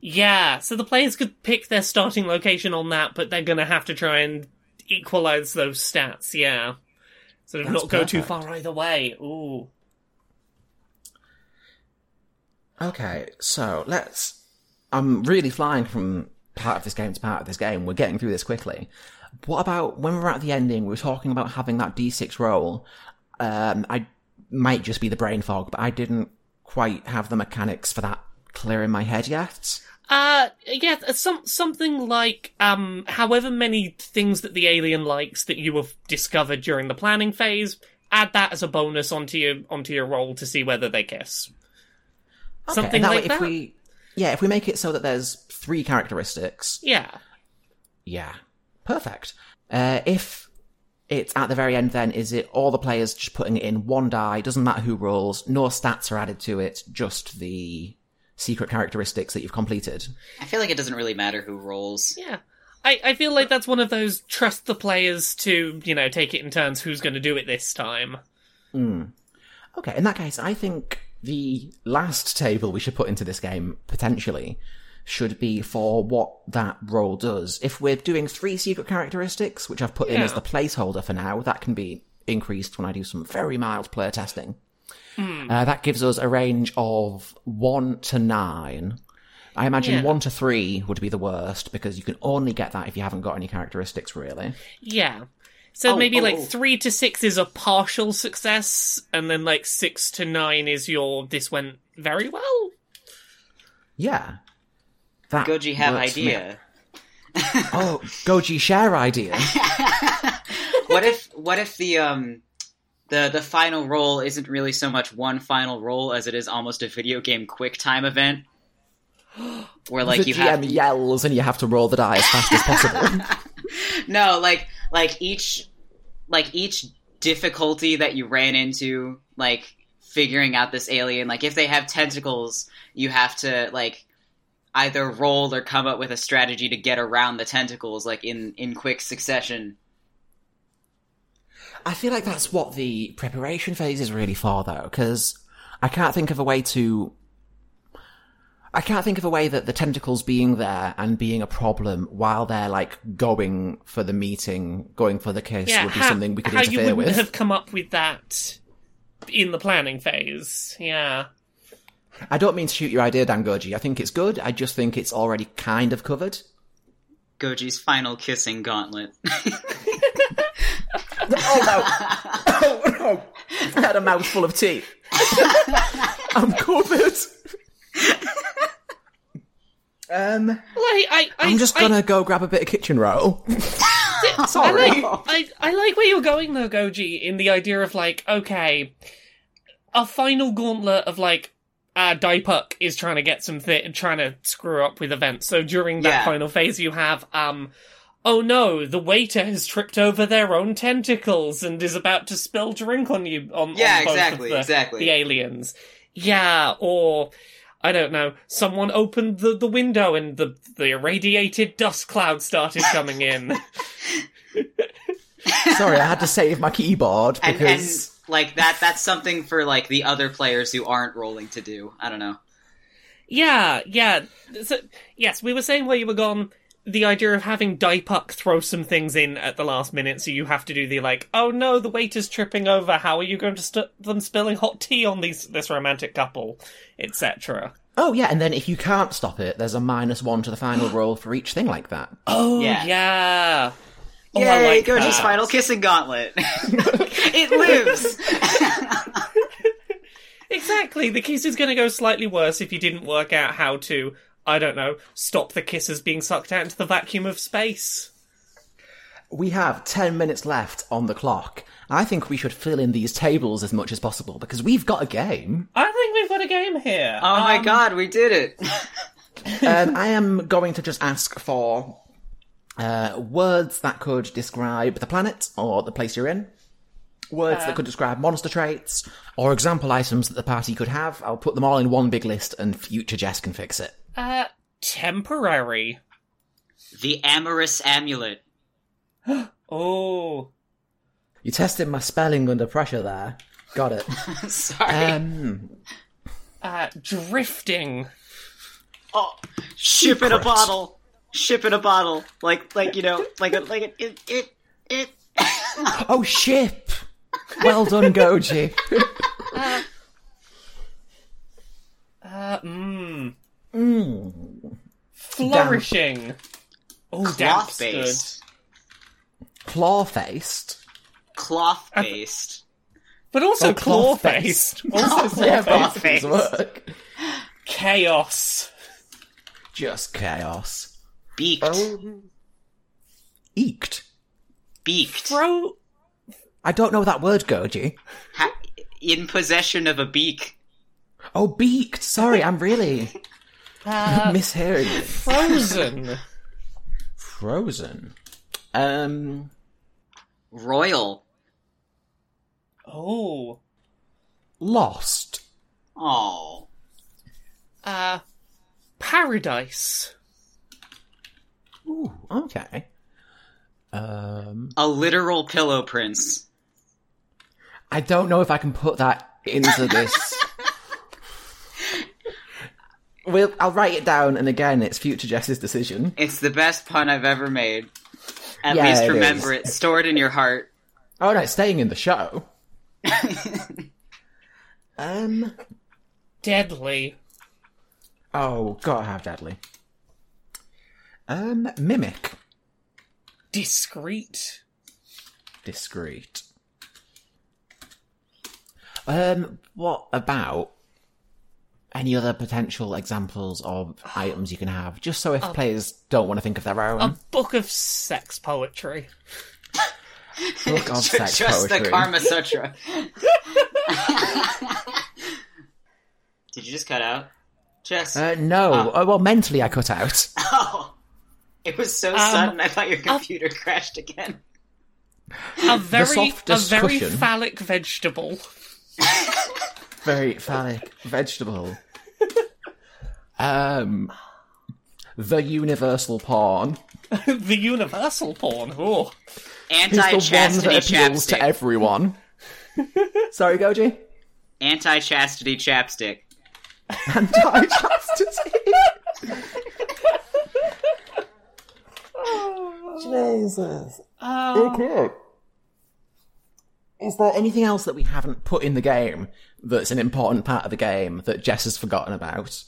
yeah. So the players could pick their starting location on that, but they're gonna have to try and equalize those stats. Yeah, sort of That's not go too far either way. Ooh, Okay, so let's. I'm really flying from part of this game to part of this game. We're getting through this quickly. What about when we were at the ending? We were talking about having that d6 roll. Um, I might just be the brain fog, but I didn't quite have the mechanics for that clear in my head yet. Uh, yeah, some something like um, however many things that the alien likes that you have discovered during the planning phase. Add that as a bonus onto your onto your roll to see whether they kiss. Okay, Something that like way, that. If we, yeah, if we make it so that there's three characteristics, Yeah, yeah, perfect. Uh, if it's at the very end, then is it all the players just putting it in one die? Doesn't matter who rolls. No stats are added to it. Just the secret characteristics that you've completed. I feel like it doesn't really matter who rolls. yeah. I, I feel like that's one of those trust the players to you know take it in turns. Who's going to do it this time? Hmm. Okay, in that case, I think the last table we should put into this game potentially should be for what that role does. If we're doing three secret characteristics, which I've put in as the placeholder for now, that can be increased when I do some very mild player testing. Uh, that gives us a range of one to nine. I imagine Yeah. one to three would be the worst because you can only get that if you haven't got any characteristics really. Yeah. So Oh, maybe oh, like oh. three to six is a partial success, and then like six to nine is your this went very well. Yeah. That Goji have works for me. idea. Oh, Goji share idea. what if what if the um the the final roll isn't really so much one final roll as it is almost a video game quick time event? Where like the you GM have yells and you have to roll the die as fast as possible. No, like like each like each difficulty that you ran into, like figuring out this alien, like if they have tentacles, you have to like either roll or come up with a strategy to get around the tentacles like in in quick succession. I feel like that's what the preparation phase is really for, though, because I can't think of a way to. I can't think of a way that the tentacles being there and being a problem while they're like going for the meeting, going for the kiss Yeah, would be how, something we could how you interfere wouldn't with. have come up with that in the planning phase. Yeah. I don't mean to shoot your idea down, Goji. I think it's good. I just think it's already kind of covered. Goji's final kissing gauntlet. Oh no! Oh no! I had a mouthful of tea. I'm covered. Um, Like, I, I, I'm just I- gonna go grab a bit of kitchen roll. I Sorry. like, I, I like where you're going though, Goji, in the idea of like, okay, a final gauntlet of like, uh, Daipuck is trying to get some fit and trying to screw up with events. So during that Yeah. final phase, you have, um, oh no, the waiter has tripped over their own tentacles and is about to spill drink on you. On, Yeah, on both exactly, of the, exactly. The aliens. Yeah, or. I don't know. Someone opened the, the window and the, the irradiated dust cloud started coming in. Sorry, I had to save my keyboard and, and because like that that's something for like the other players who aren't rolling to do. I don't know. Yeah, yeah. So, yes, we were saying where you were gone. The idea of having Daipuck throw some things in at the last minute, so you have to do the like, oh no, the waiter's tripping over. How are you going to stop them spilling hot tea on these this romantic couple, etc. oh yeah, and then if you can't stop it, there's a minus one to the final roll for each thing like that. Oh Yeah. yeah. Oh, Yay, I like Goji's that. final kissing gauntlet. it lives. Exactly. The kiss is going to go slightly worse if you didn't work out how to, I don't know, stop the kisses being sucked out into the vacuum of space. We have ten minutes left on the clock. I think we should fill in these tables as much as possible because we've got a game. I think we've got a game here. Oh my Um, god, we did it. um, I am going to just ask for uh, words that could describe the planet or the place you're in. Words that could describe monster traits or example items that the party could have. I'll put them all in one big list and future Jess can fix it. Uh, temporary. the amorous amulet. Oh. You tested my spelling under pressure there. Got it. Sorry. Um, Uh, drifting. oh, ship in a bottle. Ship in a bottle. Like like you know, like a, like a, it it it oh, ship! Well done, Goji. Uh, mmm. mm. Flourishing. Oh, damp's cloth based. Claw faced. Cloth based. But also Oh, claw-faced. Also oh, Yeah, claw-faced. both work. Chaos. Just chaos. Beaked. Oh. Eeked. Beaked. Throw... I don't know that word, Goji. Ha- in possession of a beak. Oh, beaked. Sorry, I'm really Uh, mishearing you. frozen. Frozen. Um, Royal. oh. lost. Oh. Uh, paradise. Ooh, okay. Um, A literal pillow prince. I don't know if I can put that into this. We'll, I'll write it down, and again, it's future Jess's decision. It's the best pun I've ever made. At Yeah, least remember is. it. Store it in your heart. Oh no, it's staying in the show. um. Deadly. Oh, gotta have deadly. Um, mimic. Discreet. Discreet. Um, what about any other potential examples of items you can have, just so if players don't want to think of their own A book of sex poetry. book of sex Just poetry? the Kama Sutra. Did you just cut out? Jess. Uh, no, oh, well, mentally I cut out. oh. It was so sudden, I thought your computer crashed again. A very, a very cushion. phallic vegetable. Very phallic vegetable. Um, the universal pawn. the universal porn. Oh. Is the one Anti-chastity that appeals to chapstick. everyone. Sorry, Goji. Anti-chastity chapstick. Anti-chastity. Jesus. Oh. Okay. Is there anything else that we haven't put in the game that's an important part of the game that Jess has forgotten about?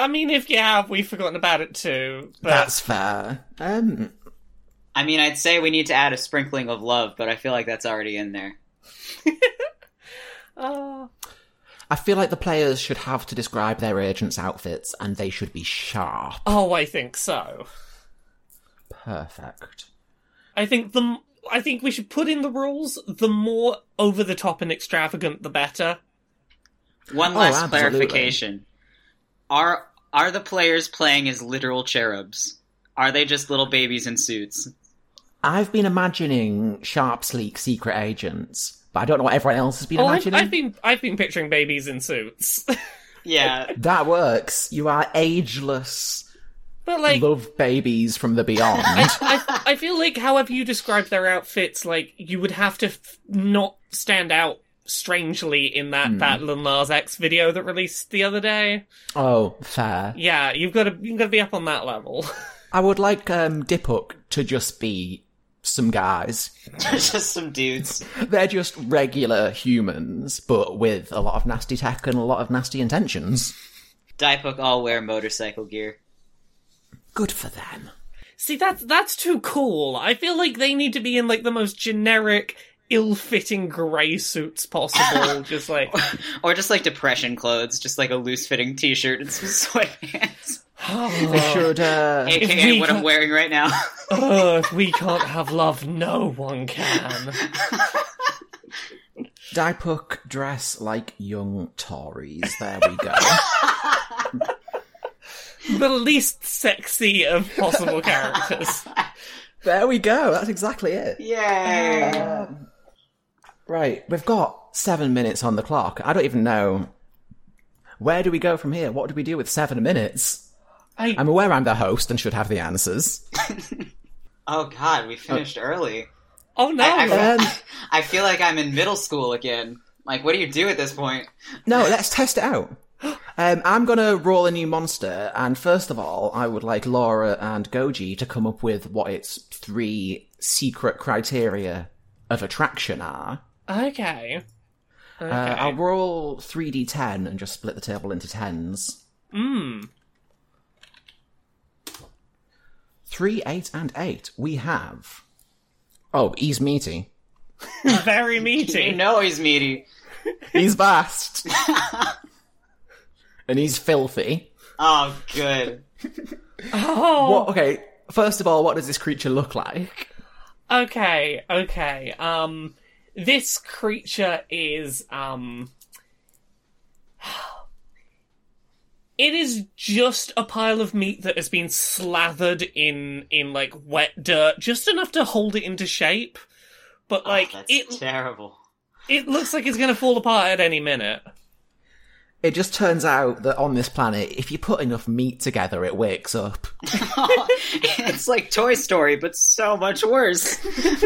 I mean, if you have, we've forgotten about it too. But That's fair. Um, I mean, I'd say we need to add a sprinkling of love, but I feel like that's already in there. uh, I feel like the players should have to describe their agents' outfits, and they should be sharp. oh, I think so. Perfect. I think the m- I think we should put in the rules. The more over the top and extravagant, the better. One last absolutely. clarification: are are the players playing as literal cherubs? Are they just little babies in suits? I've been imagining sharp, sleek secret agents, but I don't know what everyone else has been Oh, I've, imagining. I've been I've been picturing babies in suits, Yeah, That works. You are ageless but like love babies from the beyond. I, I feel like however you describe their outfits, like you would have to f- not stand out strangely in that that Lil Nas X video that released the other day. oh, fair. Yeah, you've got to you've got to be up on that level. I would like um, Diphook to just be some guys. just some dudes. They're just regular humans, but with a lot of nasty tech and a lot of nasty intentions. Diepook all wear motorcycle gear. Good for them. See, that's that's too cool. I feel like they need to be in like the most generic, ill-fitting grey suits possible. just like Or just like depression clothes, just like a loose fitting t shirt and some sweatpants. They should. Uh, AKA we what I'm wearing right now. oh, if we can't have love, no one can. Diphook dress like young Tories. There we go. the least sexy of possible characters. there we go. That's exactly it. Yay! Right, we've got seven minutes on the clock. I don't even know. Where do we go from here? What do we do with seven minutes? I, I'm aware I'm the host and should have the answers. oh god, we finished early. oh no! I, I, Um, I feel like I'm in middle school again. Like, what do you do at this point? no, let's test it out. Um, I'm gonna roll a new monster, and first of all, I would like Laura and Goji to come up with what its three secret criteria of attraction are. Okay. Okay. Uh, I'll roll 3d10 and just split the table into tens. Hmm. Three, eight, and eight. We have. Oh, he's meaty. Very meaty. You know he's meaty. He's vast. and he's filthy. Oh, good. Oh. What? Okay. First of all, what does this creature look like? Okay. Okay. Um, this creature is um. It is just a pile of meat that has been slathered in in like wet dirt, just enough to hold it into shape. But like oh, it, terrible. it looks like it's gonna fall apart at any minute. It just turns out that on this planet, if you put enough meat together, it wakes up. it's like Toy Story, but so much worse.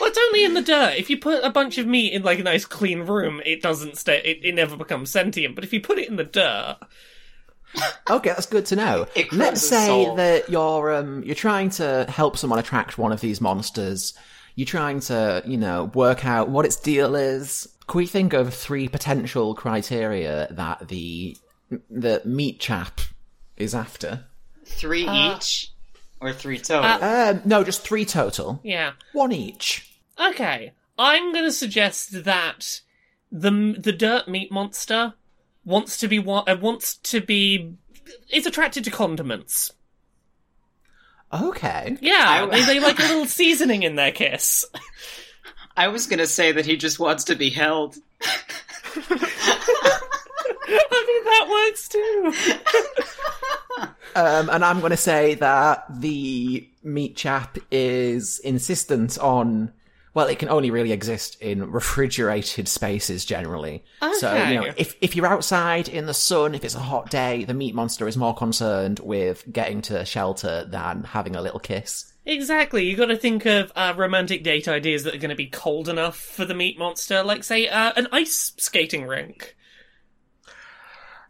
Well, it's only in the dirt. If you put a bunch of meat in like a nice clean room, it doesn't stay. It, it never becomes sentient. But if you put it in the dirt, Okay, that's good to know. Let's say soul. that you're um you're trying to help someone attract one of these monsters. You're trying to, you know, work out what its deal is. Can we think of three potential criteria that the the meat chap is after? Three Uh, each, or three total. Um, no, just three total. yeah. One each. Okay, I'm going to suggest that the the dirt meat monster wants to be wa- uh, wants to be is attracted to condiments. Okay. Yeah, I- they, they like a little seasoning in their kiss. I was gonna say that he just wants to be held. I mean that works too. Um, and I'm going to say that the meat chap is insistent on. Well, it can only really exist in refrigerated spaces generally. So, you know, Okay. if, if you're outside in the sun, if it's a hot day, the meat monster is more concerned with getting to shelter than having a little kiss. Exactly. You got to think of uh, romantic date ideas that are going to be cold enough for the meat monster, like say uh, an ice skating rink.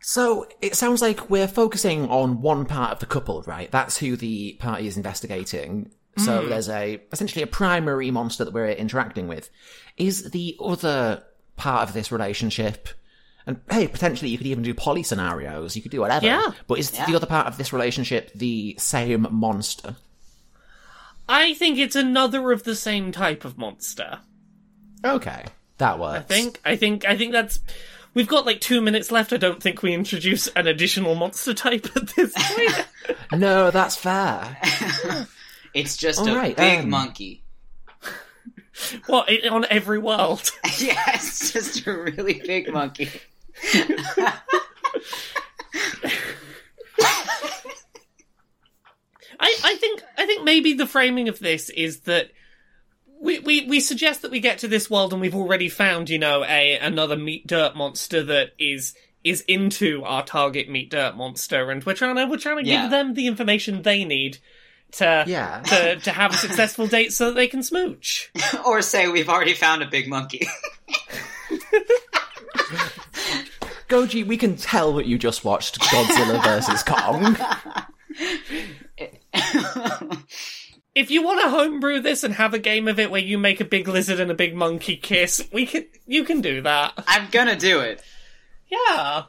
So it sounds like we're focusing on one part of the couple, right? That's who the party is investigating. So there's a essentially a primary monster that we're interacting with. Is the other part of this relationship And hey, potentially you could even do poly scenarios. You could do whatever. Yeah. But is Yeah. the other part of this relationship the same monster? I think it's another of the same type of monster. Okay, that works. I think. I think. I think that's. We've got like two minutes left. I don't think we introduce an additional monster type at this point. No, that's fair. It's just All a right, big um, monkey. what i- on every world? yeah, it's just a really big monkey. I, I think. I think maybe the framing of this is that. We, we, we suggest that we get to this world and we've already found, you know, a another meat dirt monster that is is into our target meat dirt monster and we're trying to we're trying to Yeah. give them the information they need to Yeah. to, to have a successful date so that they can smooch. or say we've already found a big monkey. Goji, we can tell that you just watched Godzilla vs. Kong. If you want to homebrew this and have a game of it where you make a big lizard and a big monkey kiss, we can you can do that. I'm gonna do it. Yeah.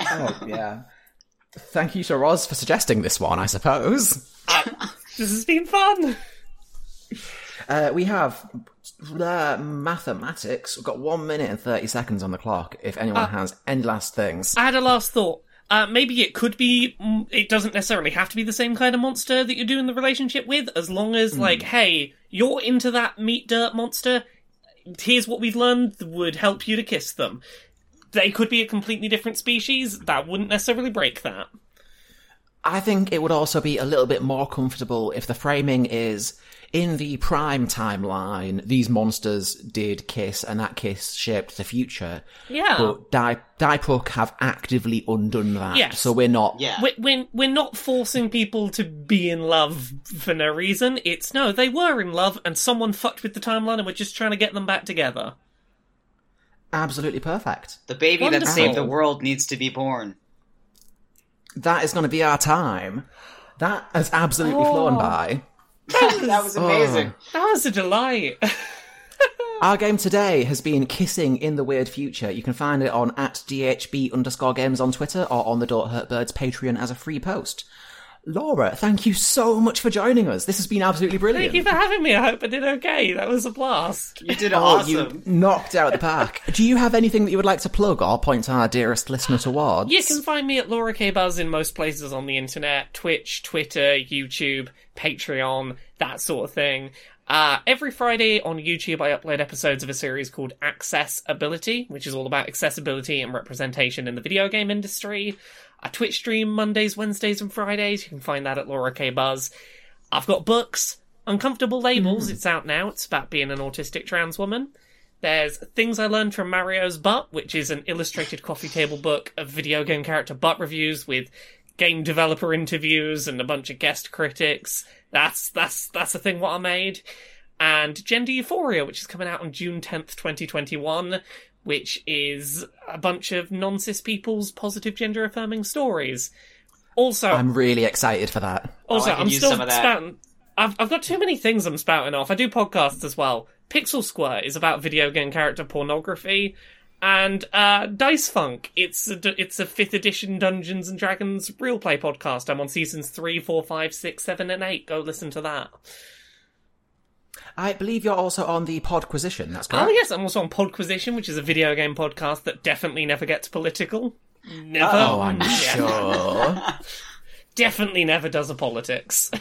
Oh, yeah. Thank you to Roz for suggesting this one, I suppose. This has been fun. Uh, we have uh, mathematics. We've got one minute and 30 seconds on the clock if anyone has any last things. I had a last thought. Uh, maybe it could be. mm, It doesn't necessarily have to be the same kind of monster that you're doing the relationship with, as long as, like, hey, you're into that meat dirt monster. Here's what we've learned would help you to kiss them. They could be a completely different species. That wouldn't necessarily break that. I think it would also be a little bit more comfortable if the framing is in the prime timeline, these monsters did kiss and that kiss shaped the future. Yeah. But Di- Dipuk have actively undone that. Yes. So we're not. Yeah. We're, we're, we're not forcing people to be in love for no reason. It's no, they were in love and someone fucked with the timeline and we're just trying to get them back together. Absolutely perfect. The baby that saved the world needs to be born. That is going to be our time. That has absolutely Oh. flown by. That was oh. amazing. That was a delight. Our game today has been Kissing in the Weird Future. You can find it on at DHB underscore games on Twitter or on the Don't Hurt Birds Patreon as a free post. Laura, thank you so much for joining us. This has been absolutely brilliant. Thank you for having me. I hope I did okay. That was a blast. You did Oh, awesome. you knocked out the park. Do you have anything that you would like to plug or point our dearest listener towards? You can find me at Laura K Buzz in most places on the internet Twitch, Twitter, YouTube, Patreon, that sort of thing. Uh, every Friday on YouTube, I upload episodes of a series called Accessibility, which is all about accessibility and representation in the video game industry. I Twitch stream Mondays, Wednesdays, and Fridays. You can find that at Laura K Buzz. I've got books, Uncomfortable Labels. It's out now. It's about being an autistic trans woman. There's Things I Learned from Mario's Butt, which is an illustrated coffee table book of video game character butt reviews with game developer interviews and a bunch of guest critics. That's that's that's the thing what I made. And Gender Euphoria, which is coming out on June 10th, 2021, which is a bunch of non-cis people's positive gender affirming stories. Also, I'm really excited for that. Oh, also, I I'm still some of that. spouting. I've I've got too many things I'm spouting off. I do podcasts as well. Pixel Squirt is about video game character pornography, and uh, Dice Funk. It's a, it's a fifth edition Dungeons and Dragons real play podcast. I'm on seasons three, four, five, six, seven, and eight. Go listen to that. I believe you're also on the Podquisition, that's correct? Oh yes, I'm also on Podquisition, which is a video game podcast that definitely never gets political. Never. Oh, I'm sure. Definitely never does a politics.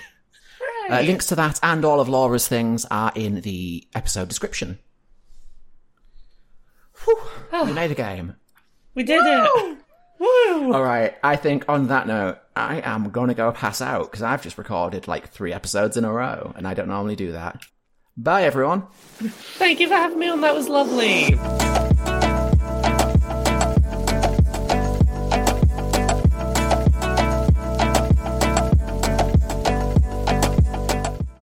Uh, links to that and all of Laura's things are in the episode description. Whew, we made a game. We did it. Woo! All right, I think on that note, I am gonna go pass out because I've just recorded like three episodes in a row, and I don't normally do that. Bye, everyone. Thank you for having me on. That was lovely.